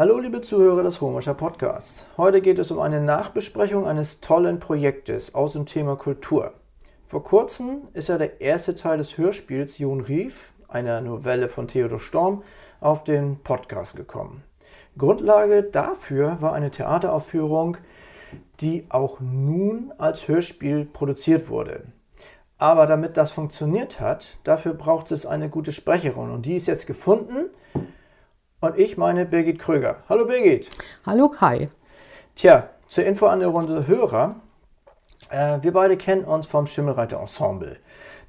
Hallo liebe Zuhörer des Homischer Podcasts. Heute geht es um eine Nachbesprechung eines tollen Projektes aus dem Thema Kultur. Vor kurzem ist ja der erste Teil des Hörspiels Jon Rief, einer Novelle von Theodor Storm, auf den Podcast gekommen. Grundlage dafür war eine Theateraufführung, die auch nun als Hörspiel produziert wurde. Aber damit das funktioniert hat, dafür braucht es eine gute Sprecherin und die ist jetzt gefunden. Und ich meine Birgit Kröger. Hallo Birgit. Hallo Kai. Tja, zur Info an die Runde Hörer. Äh, wir beide kennen uns vom Schimmelreiter Ensemble.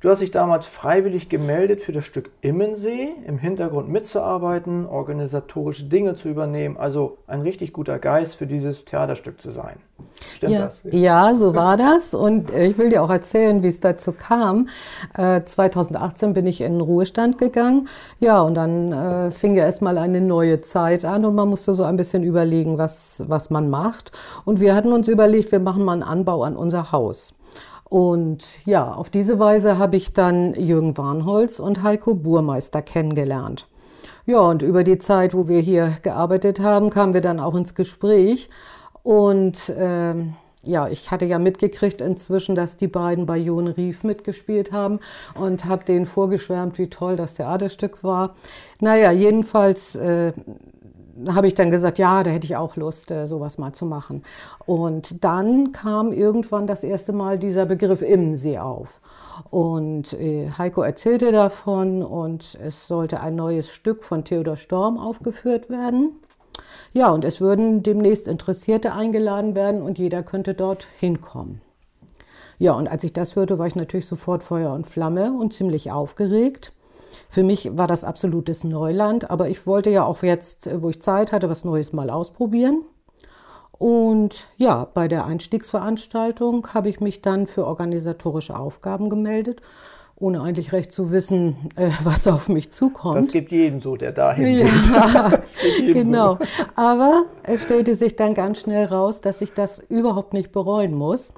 Du hast dich damals freiwillig gemeldet, für das Stück Immensee im Hintergrund mitzuarbeiten, organisatorische Dinge zu übernehmen, also ein richtig guter Geist für dieses Theaterstück zu sein. Stimmt ja, das? Ja, so war das. Und äh, ich will dir auch erzählen, wie es dazu kam. 2018 äh, bin ich in den Ruhestand gegangen. Ja, und dann äh, fing ja erstmal eine neue Zeit an und man musste so ein bisschen überlegen, was, was man macht. Und wir hatten uns überlegt, wir machen mal einen Anbau an unser Haus. Und ja, auf diese Weise habe ich dann Jürgen Warnholz und Heiko Burmeister kennengelernt. Ja, und über die Zeit, wo wir hier gearbeitet haben, kamen wir dann auch ins Gespräch. Und ähm, ja, ich hatte ja mitgekriegt inzwischen, dass die beiden bei Jon Rief mitgespielt haben und habe denen vorgeschwärmt, wie toll das Theaterstück war. Naja, jedenfalls äh, habe ich dann gesagt, ja, da hätte ich auch Lust, äh, sowas mal zu machen. Und dann kam irgendwann das erste Mal dieser Begriff Immensee auf. Und äh, Heiko erzählte davon und es sollte ein neues Stück von Theodor Storm aufgeführt werden. Ja, und es würden demnächst Interessierte eingeladen werden und jeder könnte dort hinkommen. Ja, und als ich das hörte, war ich natürlich sofort Feuer und Flamme und ziemlich aufgeregt. Für mich war das absolutes Neuland, aber ich wollte ja auch jetzt, wo ich Zeit hatte, was Neues mal ausprobieren. Und ja, bei der Einstiegsveranstaltung habe ich mich dann für organisatorische Aufgaben gemeldet, ohne eigentlich recht zu wissen, äh, was auf mich zukommt. Das gibt jedem so, der dahin ja, geht. genau. So. Aber es stellte sich dann ganz schnell raus, dass ich das überhaupt nicht bereuen muss.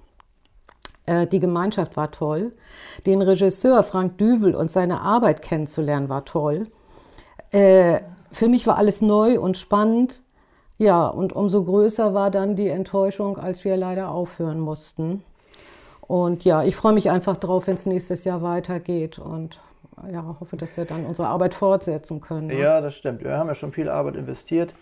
Äh, die Gemeinschaft war toll. Den Regisseur Frank Düvel und seine Arbeit kennenzulernen war toll. Äh, für mich war alles neu und spannend. Ja, und umso größer war dann die Enttäuschung, als wir leider aufhören mussten. Und ja, ich freue mich einfach drauf, wenn es nächstes Jahr weitergeht und ja, hoffe, dass wir dann unsere Arbeit fortsetzen können. Ne? Ja, das stimmt. Wir haben ja schon viel Arbeit investiert.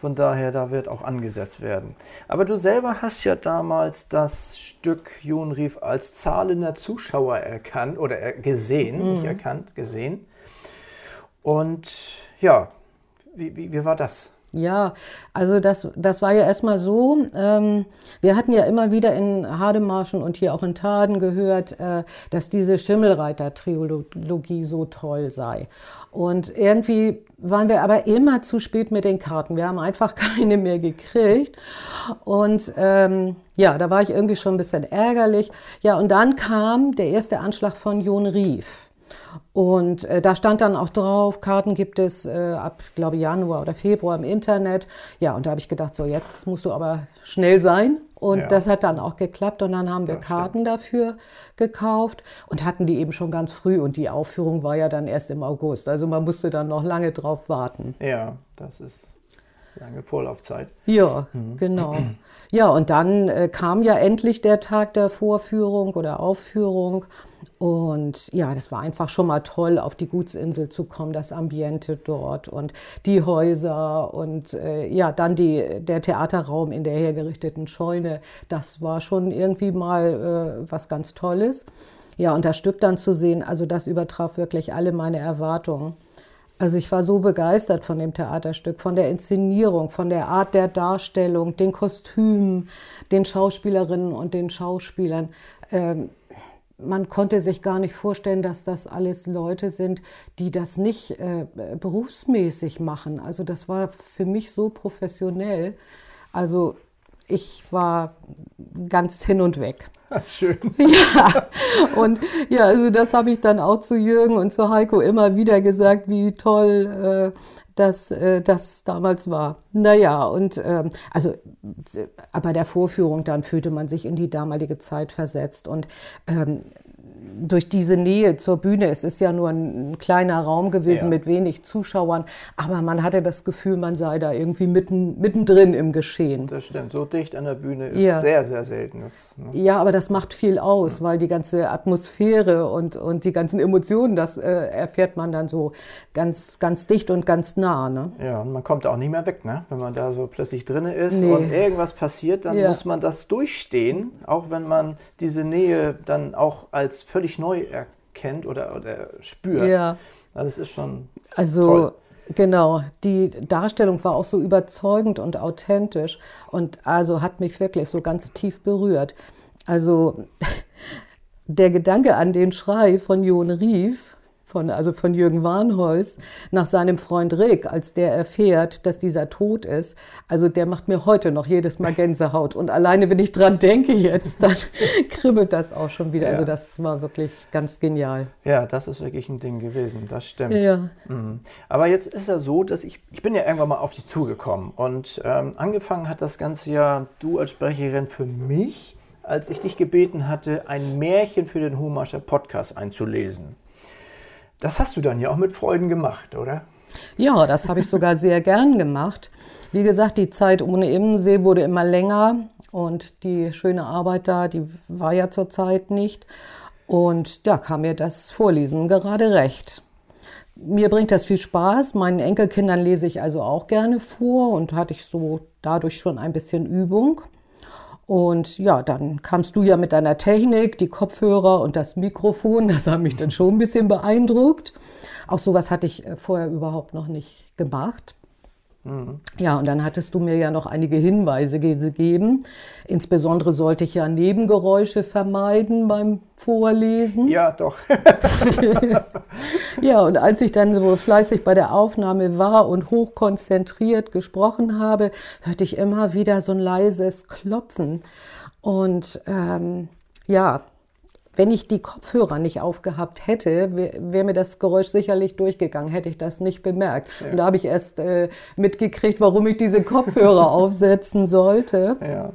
Von daher, da wird auch angesetzt werden. Aber du selber hast ja damals das Stück Jon Rief als zahlender Zuschauer erkannt oder gesehen, mhm. nicht erkannt, gesehen. Und ja, wie, wie, wie war das? Ja, also das, das war ja erstmal so. Ähm, wir hatten ja immer wieder in Hademarschen und hier auch in Taden gehört, äh, dass diese Schimmelreiter-Trilogie so toll sei. Und irgendwie waren wir aber immer zu spät mit den Karten. Wir haben einfach keine mehr gekriegt. Und ähm, ja, da war ich irgendwie schon ein bisschen ärgerlich. Ja, und dann kam der erste Anschlag von Jon Rief. Und äh, da stand dann auch drauf, Karten gibt es äh, ab, glaube Januar oder Februar im Internet. Ja, und da habe ich gedacht, so jetzt musst du aber schnell sein. Und ja. das hat dann auch geklappt und dann haben wir das Karten stimmt. dafür gekauft und hatten die eben schon ganz früh und die Aufführung war ja dann erst im August. Also man musste dann noch lange drauf warten. Ja, das ist lange Vorlaufzeit. Ja, mhm. genau. Ja, und dann äh, kam ja endlich der Tag der Vorführung oder Aufführung. Und ja, das war einfach schon mal toll, auf die Gutsinsel zu kommen, das Ambiente dort und die Häuser und äh, ja, dann die, der Theaterraum in der hergerichteten Scheune. Das war schon irgendwie mal äh, was ganz Tolles. Ja, und das Stück dann zu sehen, also das übertraf wirklich alle meine Erwartungen. Also ich war so begeistert von dem Theaterstück, von der Inszenierung, von der Art der Darstellung, den Kostümen, den Schauspielerinnen und den Schauspielern. Ähm, man konnte sich gar nicht vorstellen, dass das alles Leute sind, die das nicht äh, berufsmäßig machen. Also das war für mich so professionell. Also ich war ganz hin und weg. Schön. Ja, und ja, also das habe ich dann auch zu Jürgen und zu Heiko immer wieder gesagt, wie toll äh, das, äh, das damals war. Naja, und ähm, also bei der Vorführung dann fühlte man sich in die damalige Zeit versetzt und ähm, durch diese Nähe zur Bühne, es ist ja nur ein kleiner Raum gewesen ja. mit wenig Zuschauern, aber man hatte das Gefühl, man sei da irgendwie mitten, mittendrin im Geschehen. Das stimmt, so dicht an der Bühne ist ja. sehr, sehr selten. Das, ne? Ja, aber das macht viel aus, weil die ganze Atmosphäre und, und die ganzen Emotionen, das äh, erfährt man dann so ganz, ganz dicht und ganz nah. Ne? Ja, und man kommt auch nicht mehr weg, ne? wenn man da so plötzlich drin ist nee. und irgendwas passiert, dann muss man das durchstehen, auch wenn man diese Nähe dann auch als völlig neu erkennt oder, oder spürt. Ja. Also es ist schon also, toll. Genau, die Darstellung war auch so überzeugend und authentisch und also hat mich wirklich so ganz tief berührt. Also der Gedanke an den Schrei von Jon Rief, von, also von Jürgen Warnholz, nach seinem Freund Rick, als der erfährt, dass dieser tot ist. Also der macht mir heute noch jedes Mal Gänsehaut. Und alleine, wenn ich dran denke jetzt, dann kribbelt das auch schon wieder. Also ja. Also das war wirklich ganz genial. Ja, das ist wirklich ein Ding gewesen, das stimmt. Ja. Mhm. Aber jetzt ist ja so, dass ich, ich bin ja irgendwann mal auf dich zugekommen. Und ähm, angefangen hat das Ganze ja du als Sprecherin für mich, als ich dich gebeten hatte, ein Märchen für den Humascher Podcast einzulesen. Das hast du dann ja auch mit Freuden gemacht, oder? Ja, das habe ich sogar sehr gern gemacht. Wie gesagt, die Zeit ohne Immensee wurde immer länger und die schöne Arbeit da, die war ja zur Zeit nicht. Und da kam mir das Vorlesen gerade recht. Mir bringt das viel Spaß. Meinen Enkelkindern lese ich also auch gerne vor und hatte ich so dadurch schon ein bisschen Übung. Und ja, dann kamst du ja mit deiner Technik, die Kopfhörer und das Mikrofon. Das hat mich dann schon ein bisschen beeindruckt. Auch sowas hatte ich äh, vorher überhaupt noch nicht gemacht. Mhm. Ja, und dann hattest du mir ja noch einige Hinweise gegeben. Insbesondere sollte ich ja Nebengeräusche vermeiden beim Vorlesen. Ja, doch. ja, und als ich dann so fleißig bei der Aufnahme war und hochkonzentriert gesprochen habe, hörte ich immer wieder so ein leises Klopfen. Und ähm, ja, wenn ich die Kopfhörer nicht aufgehabt hätte, wäre wär mir das Geräusch sicherlich durchgegangen, hätte ich das nicht bemerkt. Ja. Und da habe ich erst äh, mitgekriegt, warum ich diese Kopfhörer aufsetzen sollte. Ja.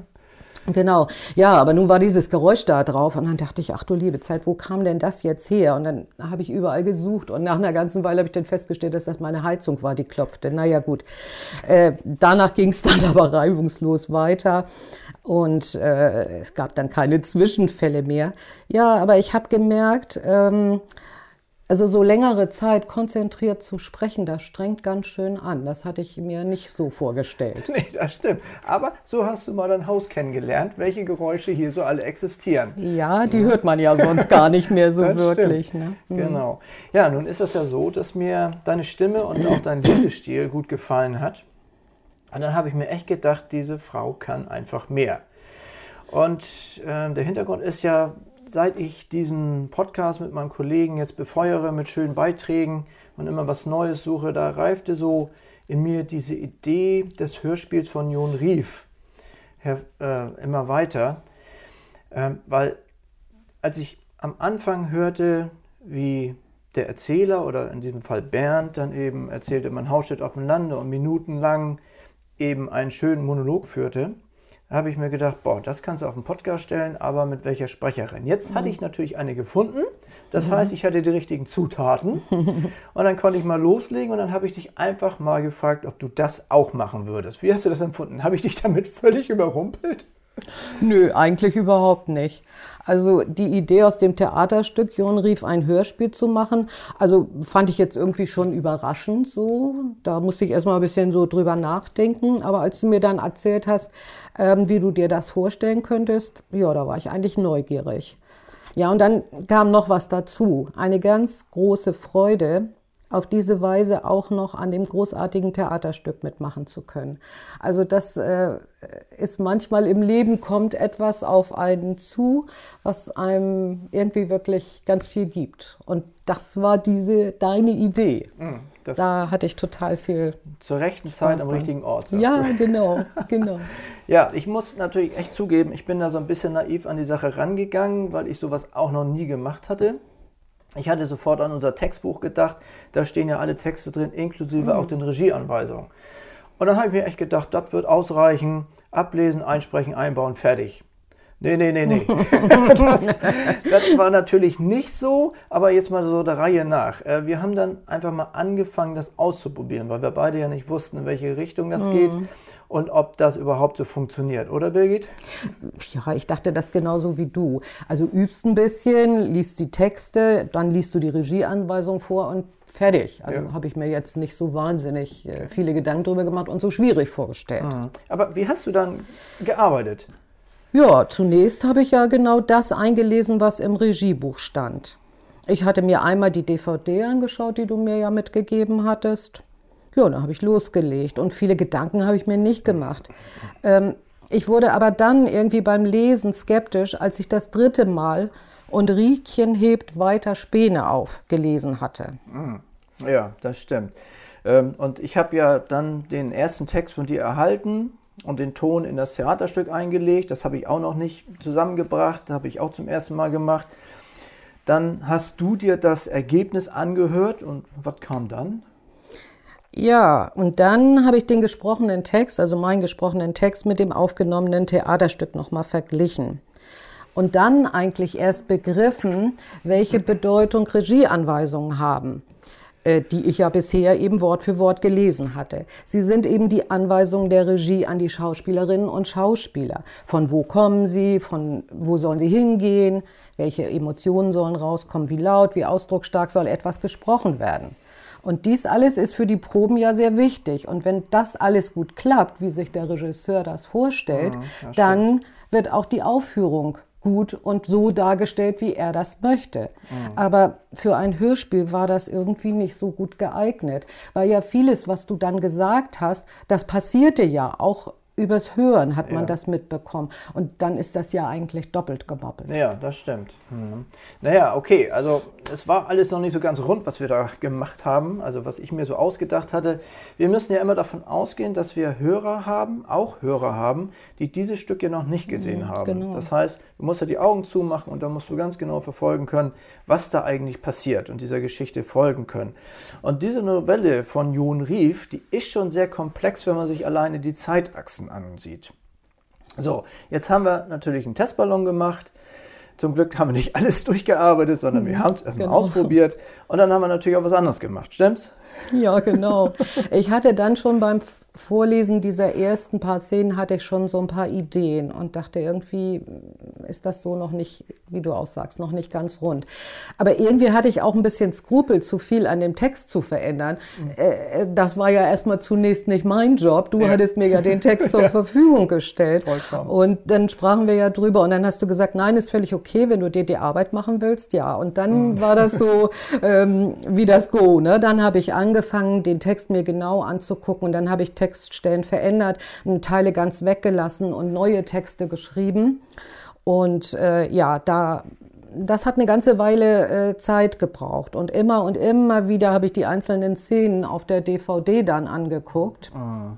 Genau, ja, aber nun war dieses Geräusch da drauf und dann dachte ich, ach du liebe Zeit, wo kam denn das jetzt her? Und dann habe ich überall gesucht und nach einer ganzen Weile habe ich dann festgestellt, dass das meine Heizung war, die klopfte. Naja gut, äh, danach ging es dann aber reibungslos weiter und äh, es gab dann keine Zwischenfälle mehr. Ja, aber ich habe gemerkt, ähm, also so längere Zeit konzentriert zu sprechen, das strengt ganz schön an. Das hatte ich mir nicht so vorgestellt. Nee, das stimmt. Aber so hast du mal dein Haus kennengelernt, welche Geräusche hier so alle existieren. Ja, die ja. hört man ja sonst gar nicht mehr so wirklich. Ne? Mhm. Genau. Ja, nun ist es ja so, dass mir deine Stimme und auch dein Lesestil gut gefallen hat. Und dann habe ich mir echt gedacht, diese Frau kann einfach mehr. Und äh, der Hintergrund ist ja, seit ich diesen Podcast mit meinem Kollegen jetzt befeuere mit schönen Beiträgen und immer was Neues suche, da reifte so in mir diese Idee des Hörspiels von Jon Rief her, äh, immer weiter. Ähm, weil als ich am Anfang hörte, wie der Erzähler oder in diesem Fall Bernd dann eben erzählte, man Haus steht auf dem Lande und minutenlang eben einen schönen Monolog führte, habe ich mir gedacht, boah, das kannst du auf den Podcast stellen, aber mit welcher Sprecherin? Jetzt hatte ich natürlich eine gefunden. Das mhm. heißt, ich hatte die richtigen Zutaten. und dann konnte ich mal loslegen und dann habe ich dich einfach mal gefragt, ob du das auch machen würdest. Wie hast du das empfunden? Habe ich dich damit völlig überrumpelt? Nö, eigentlich überhaupt nicht. Also die Idee aus dem Theaterstück Jon rief ein Hörspiel zu machen, also fand ich jetzt irgendwie schon überraschend so. Da musste ich erstmal ein bisschen so drüber nachdenken. Aber als du mir dann erzählt hast, ähm, wie du dir das vorstellen könntest, ja, da war ich eigentlich neugierig. Ja, und dann kam noch was dazu. Eine ganz große Freude, auf diese Weise auch noch an dem großartigen Theaterstück mitmachen zu können. Also das äh, ist manchmal im Leben kommt etwas auf einen zu, was einem irgendwie wirklich ganz viel gibt. Und das war diese deine Idee. Mm, da hatte ich total viel. Zur rechten Zeit am richtigen Ort. Ja, du. genau, genau. ja, ich muss natürlich echt zugeben, ich bin da so ein bisschen naiv an die Sache rangegangen, weil ich sowas auch noch nie gemacht hatte. Ich hatte sofort an unser Textbuch gedacht, da stehen ja alle Texte drin, inklusive mhm. auch den Regieanweisungen. Und dann habe ich mir echt gedacht, das wird ausreichen, ablesen, einsprechen, einbauen, fertig. Nee, nee, nee, nee. das, das, war natürlich nicht so, aber jetzt mal so der Reihe nach. Äh, wir haben dann einfach mal angefangen, das auszuprobieren, weil wir beide ja nicht wussten, in welche Richtung das mhm. geht und ob das überhaupt so funktioniert, oder Birgit? Ja, ich dachte das genauso wie du. Also übst ein bisschen, liest die Texte, dann liest du die Regieanweisung vor und fertig. Also ja. habe ich mir jetzt nicht so wahnsinnig äh, viele Gedanken darüber gemacht und so schwierig vorgestellt. Mhm. Aber wie hast du dann gearbeitet? Ja, zunächst habe ich ja genau das eingelesen, was im Regiebuch stand. Ich hatte mir einmal die DVD angeschaut, die du mir ja mitgegeben hattest. Ja, dann habe ich losgelegt und viele Gedanken habe ich mir nicht gemacht. Ähm, ich wurde aber dann irgendwie beim Lesen skeptisch, als ich das dritte Mal und Riekchen hebt weiter Späne auf gelesen hatte. Hm. Ja, das stimmt. Ähm, und ich habe ja dann den ersten Text von dir erhalten und den Ton in das Theaterstück eingelegt. Das habe ich auch noch nicht zusammengebracht, das habe ich auch zum ersten Mal gemacht. Dann hast du dir das Ergebnis angehört und was kam dann? Ja, und dann habe ich den gesprochenen Text, also meinen gesprochenen Text mit dem aufgenommenen Theaterstück nochmal verglichen. Und dann eigentlich erst begriffen, welche Bedeutung Regieanweisungen haben. Äh, die ich ja bisher eben Wort für Wort gelesen hatte. Sie sind eben die Anweisungen der Regie an die Schauspielerinnen und Schauspieler. Von wo kommen sie, von wo sollen sie hingehen, welche Emotionen sollen rauskommen, wie laut, wie ausdrucksstark soll etwas gesprochen werden. Und dies alles ist für die Proben ja sehr wichtig. Und wenn das alles gut klappt, wie sich der Regisseur das vorstellt, ja, dann wird auch die Aufführung gut und so dargestellt, wie er das möchte. Mhm. Aber für ein Hörspiel war das irgendwie nicht so gut geeignet, weil ja vieles, was du dann gesagt hast, das passierte ja auch übers Hören hat man ja. das mitbekommen. Und dann ist das ja eigentlich doppelt gemoppelt. Ja, das stimmt. Mhm. Naja, okay, also es war alles noch nicht so ganz rund, was wir da gemacht haben, also was ich mir so ausgedacht hatte. Wir müssen ja immer davon ausgehen, dass wir Hörer haben, auch Hörer haben, die dieses Stück ja noch nicht gesehen mhm, haben. Genau. Das heißt, du musst ja die Augen zumachen und dann musst du ganz genau verfolgen können, was da eigentlich passiert und dieser Geschichte folgen können. Und diese Novelle von Jon Rief, die ist schon sehr komplex, wenn man sich alleine die Zeitachsen ansieht. So, jetzt haben wir natürlich einen Testballon gemacht. Zum Glück haben wir nicht alles durchgearbeitet, sondern wir mhm, haben es erstmal genau. ausprobiert und dann haben wir natürlich auch was anderes gemacht. Stimmt's? Ja, genau. Ich hatte dann schon beim Vorlesen dieser ersten paar Szenen hatte ich schon so ein paar Ideen und dachte, irgendwie ist das so noch nicht, wie du auch sagst, noch nicht ganz rund. Aber irgendwie hatte ich auch ein bisschen Skrupel, zu viel an dem Text zu verändern. Mhm. Das war ja erstmal zunächst nicht mein Job. Du ja. hattest mir ja den Text zur ja. Verfügung gestellt. Vollkommen. Und dann sprachen wir ja drüber und dann hast du gesagt, nein, ist völlig okay, wenn du dir die Arbeit machen willst. Ja, und dann mhm. war das so ähm, wie das Go. Ne? Dann habe ich angefangen, den Text mir genau anzugucken und dann habe ich Textstellen verändert, Teile ganz weggelassen und neue Texte geschrieben. Und äh, ja, da das hat eine ganze Weile äh, Zeit gebraucht. Und immer und immer wieder habe ich die einzelnen Szenen auf der DVD dann angeguckt. Ah.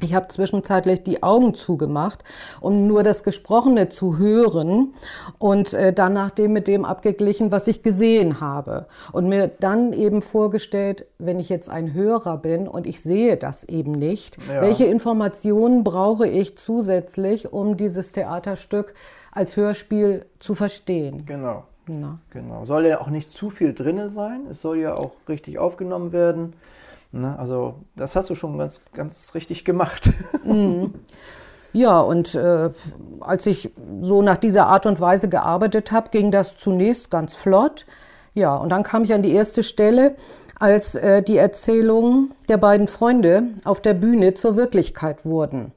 Ich habe zwischenzeitlich die Augen zugemacht, um nur das Gesprochene zu hören und äh, dann nach dem mit dem abgeglichen, was ich gesehen habe. Und mir dann eben vorgestellt, wenn ich jetzt ein Hörer bin und ich sehe das eben nicht, ja. welche Informationen brauche ich zusätzlich, um dieses Theaterstück als Hörspiel zu verstehen. Genau. Na. Genau. Soll ja auch nicht zu viel drinne sein. Es soll ja auch richtig aufgenommen werden. Ne? Also das hast du schon ganz, ganz richtig gemacht. Mhm. Ja, und äh, als ich so nach dieser Art und Weise gearbeitet habe, ging das zunächst ganz flott. Ja, und dann kam ich an die erste Stelle, als äh, die Erzählungen der beiden Freunde auf der Bühne zur Wirklichkeit wurden.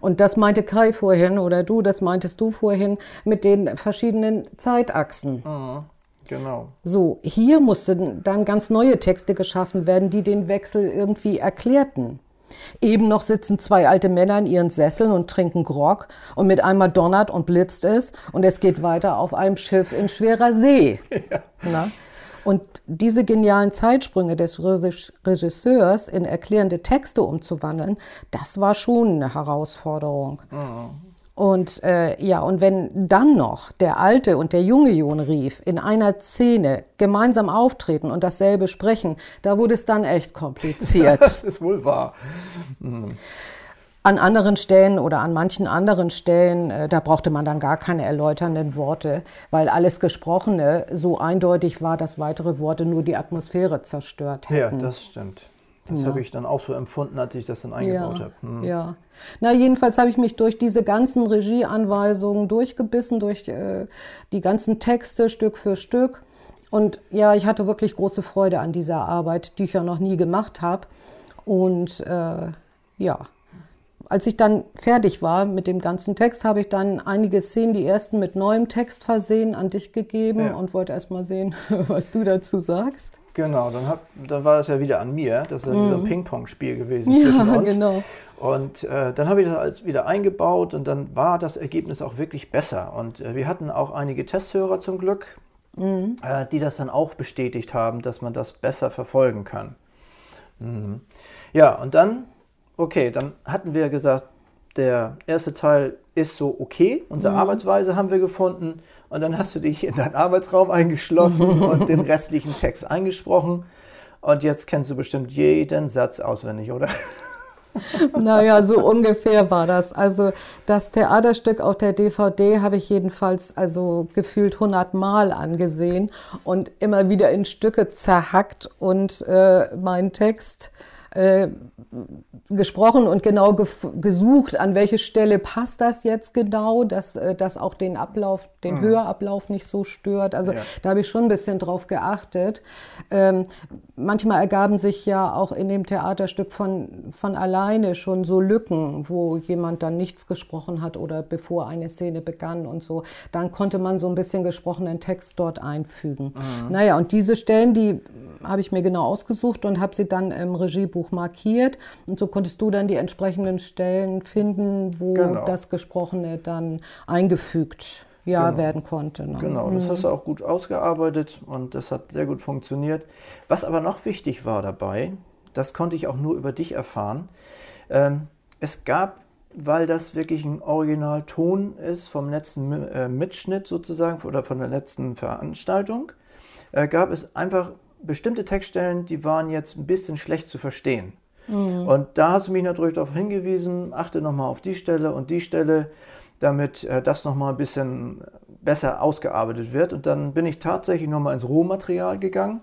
Und das meinte Kai vorhin oder du, das meintest du vorhin mit den verschiedenen Zeitachsen. Mhm. Genau. So, hier mussten dann ganz neue Texte geschaffen werden, die den Wechsel irgendwie erklärten. Eben noch sitzen zwei alte Männer in ihren Sesseln und trinken Grog und mit einmal donnert und blitzt es und es geht weiter auf einem Schiff in schwerer See. Ja. Und diese genialen Zeitsprünge des Regisseurs in erklärende Texte umzuwandeln, das war schon eine Herausforderung. Mhm. Und äh, ja, und wenn dann noch der alte und der junge Jon rief, in einer Szene gemeinsam auftreten und dasselbe sprechen, da wurde es dann echt kompliziert. das ist wohl wahr. Mhm. An anderen Stellen oder an manchen anderen Stellen, äh, da brauchte man dann gar keine erläuternden Worte, weil alles Gesprochene so eindeutig war, dass weitere Worte nur die Atmosphäre zerstört hätten. Ja, das stimmt. Das ja. habe ich dann auch so empfunden, als ich das dann eingebaut ja, habe. Hm. Ja. Na, jedenfalls habe ich mich durch diese ganzen Regieanweisungen durchgebissen, durch äh, die ganzen Texte Stück für Stück. Und ja, ich hatte wirklich große Freude an dieser Arbeit, die ich ja noch nie gemacht habe. Und äh, ja, als ich dann fertig war mit dem ganzen Text, habe ich dann einige Szenen, die ersten mit neuem Text versehen, an dich gegeben ja. und wollte erst mal sehen, was du dazu sagst. Genau, dann, hab, dann war das ja wieder an mir. Das ist ja mhm. ein Ping-Pong-Spiel gewesen ja, zwischen uns. Genau. Und äh, dann habe ich das alles wieder eingebaut und dann war das Ergebnis auch wirklich besser. Und äh, wir hatten auch einige Testhörer zum Glück, mhm. äh, die das dann auch bestätigt haben, dass man das besser verfolgen kann. Mhm. Ja, und dann, okay, dann hatten wir gesagt, der erste Teil ist so okay, unsere mhm. Arbeitsweise haben wir gefunden und dann hast du dich in deinen Arbeitsraum eingeschlossen und den restlichen Text eingesprochen und jetzt kennst du bestimmt jeden Satz auswendig, oder? Naja, so ungefähr war das. Also das Theaterstück auf der DVD habe ich jedenfalls also gefühlt 100 Mal angesehen und immer wieder in Stücke zerhackt und äh, mein Text äh, gesprochen und genau gesucht, an welche Stelle passt das jetzt genau, dass äh, das auch den Ablauf, den mhm. Hörablauf nicht so stört. Also ja. da habe ich schon ein bisschen drauf geachtet. Ähm, manchmal ergaben sich ja auch in dem Theaterstück von, von alleine schon so Lücken, wo jemand dann nichts gesprochen hat oder bevor eine Szene begann und so. Dann konnte man so ein bisschen gesprochenen Text dort einfügen. Mhm. Naja, und diese Stellen, die habe ich mir genau ausgesucht und habe sie dann im Regiebuch markiert. Und so konntest du dann die entsprechenden Stellen finden, wo genau. das Gesprochene dann eingefügt ja, genau. werden konnte. Ne? Genau, das mhm. hast du auch gut ausgearbeitet und das hat sehr gut funktioniert. Was aber noch wichtig war dabei, das konnte ich auch nur über dich erfahren. Ähm, es gab, weil das wirklich ein Originalton ist vom letzten äh, Mitschnitt sozusagen oder von der letzten Veranstaltung, äh, gab es einfach bestimmte Textstellen, die waren jetzt ein bisschen schlecht zu verstehen. Mhm. Und da hast du mich natürlich darauf hingewiesen, achte nochmal auf die Stelle und die Stelle, damit äh, das nochmal ein bisschen besser ausgearbeitet wird. Und dann bin ich tatsächlich nochmal ins Rohmaterial gegangen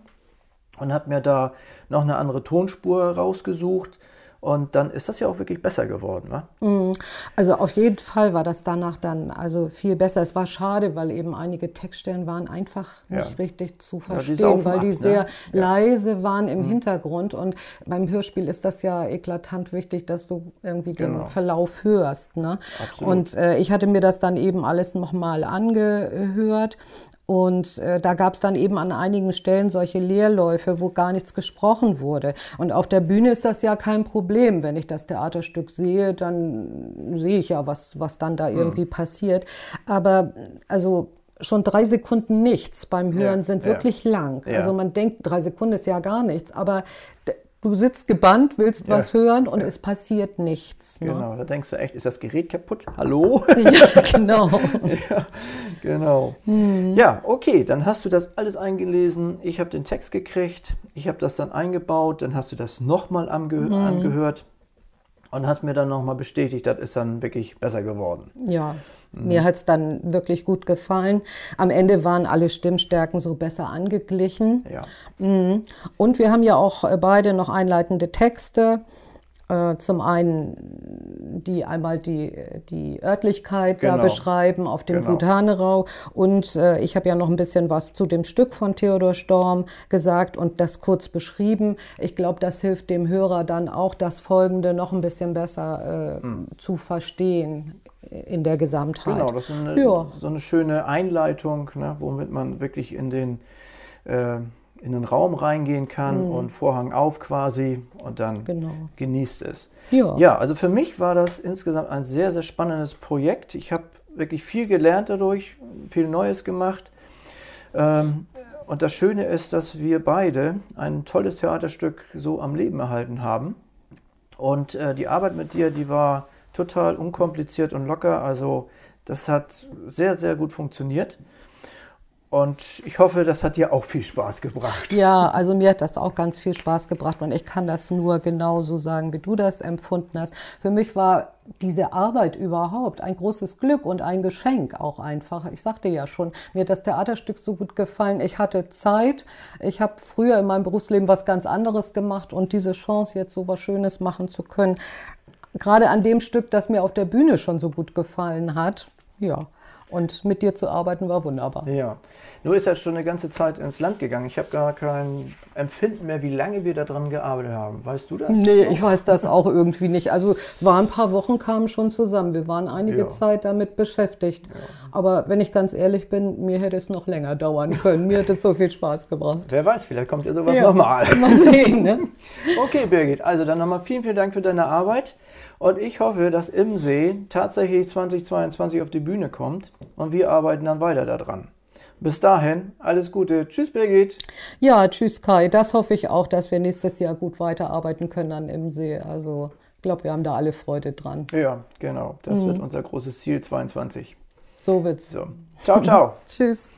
und habe mir da noch eine andere Tonspur rausgesucht und dann ist das ja auch wirklich besser geworden. Ne? Also auf jeden Fall war das danach dann also viel besser. Es war schade, weil eben einige Textstellen waren einfach nicht ja. richtig zu verstehen, ja, die weil die sehr ne? leise waren im mhm. Hintergrund. Und beim Hörspiel ist das ja eklatant wichtig, dass du irgendwie den genau. Verlauf hörst. Ne? Und äh, ich hatte mir das dann eben alles nochmal angehört und äh, da gab es dann eben an einigen Stellen solche Leerläufe, wo gar nichts gesprochen wurde. Und auf der Bühne ist das ja kein Problem. Wenn ich das Theaterstück sehe, dann sehe ich ja, was, was dann da irgendwie mhm. passiert. Aber also schon drei Sekunden nichts beim Hören ja, sind wirklich ja. lang. Ja. Also man denkt, drei Sekunden ist ja gar nichts, aber du sitzt gebannt, willst ja. was hören und ja. es passiert nichts. Ne? Genau, da denkst du echt, ist das Gerät kaputt? Hallo? Ja, genau. ja, genau. Mhm. Ja, okay, dann hast du das alles eingelesen. Ich habe den Text gekriegt, ich habe das dann eingebaut, dann hast du das nochmal ange mhm. angehört und hast mir dann nochmal bestätigt, das ist dann wirklich besser geworden. Ja. Mir hat es dann wirklich gut gefallen. Am Ende waren alle Stimmstärken so besser angeglichen. Ja. Mhm. Und wir haben ja auch äh, beide noch einleitende Texte. Äh, zum einen, die einmal die, die Örtlichkeit genau. da beschreiben auf dem genau. Bhutanarau. Und äh, ich habe ja noch ein bisschen was zu dem Stück von Theodor Storm gesagt und das kurz beschrieben. Ich glaube, das hilft dem Hörer dann auch, das Folgende noch ein bisschen besser äh, mhm. zu verstehen in der Gesamtheit. Genau, das ist eine, ja. so eine schöne Einleitung, ne, womit man wirklich in den, äh, in den Raum reingehen kann mhm. und Vorhang auf quasi und dann genau. genießt es. Ja. ja, also für mich war das insgesamt ein sehr, sehr spannendes Projekt. Ich habe wirklich viel gelernt dadurch, viel Neues gemacht. Ähm, und das Schöne ist, dass wir beide ein tolles Theaterstück so am Leben erhalten haben. Und äh, die Arbeit mit dir, die war total unkompliziert und locker. Also das hat sehr, sehr gut funktioniert. Und ich hoffe, das hat dir auch viel Spaß gebracht. Ja, also mir hat das auch ganz viel Spaß gebracht und ich kann das nur genauso sagen, wie du das empfunden hast. Für mich war diese Arbeit überhaupt ein großes Glück und ein Geschenk auch einfach. Ich sagte ja schon, mir hat das Theaterstück so gut gefallen. Ich hatte Zeit. Ich habe früher in meinem Berufsleben was ganz anderes gemacht und diese Chance, jetzt so was Schönes machen zu können, gerade an dem Stück, das mir auf der Bühne schon so gut gefallen hat, ja, und mit dir zu arbeiten war wunderbar. Ja, nur ist ja schon eine ganze Zeit ins Land gegangen. Ich habe gar kein Empfinden mehr, wie lange wir daran gearbeitet haben. Weißt du das? Nee, ich weiß das auch irgendwie nicht. Also war ein paar Wochen kamen schon zusammen. Wir waren einige ja. Zeit damit beschäftigt. Ja. Aber wenn ich ganz ehrlich bin, mir hätte es noch länger dauern können. Mir hat es so viel Spaß gebracht. Wer weiß, vielleicht kommt ja sowas ja. nochmal. Mal sehen, ne? Okay, Birgit, also dann nochmal vielen, vielen Dank für deine Arbeit. Und ich hoffe, dass Im See tatsächlich 2022 auf die Bühne kommt und wir arbeiten dann weiter daran. Bis dahin, alles Gute. Tschüss, Birgit. Ja, tschüss, Kai. Das hoffe ich auch, dass wir nächstes Jahr gut weiterarbeiten können an Im See. Also, ich glaube, wir haben da alle Freude dran. Ja, genau. Das mhm. wird unser großes Ziel 22. So wird's. So. Ciao, ciao. tschüss.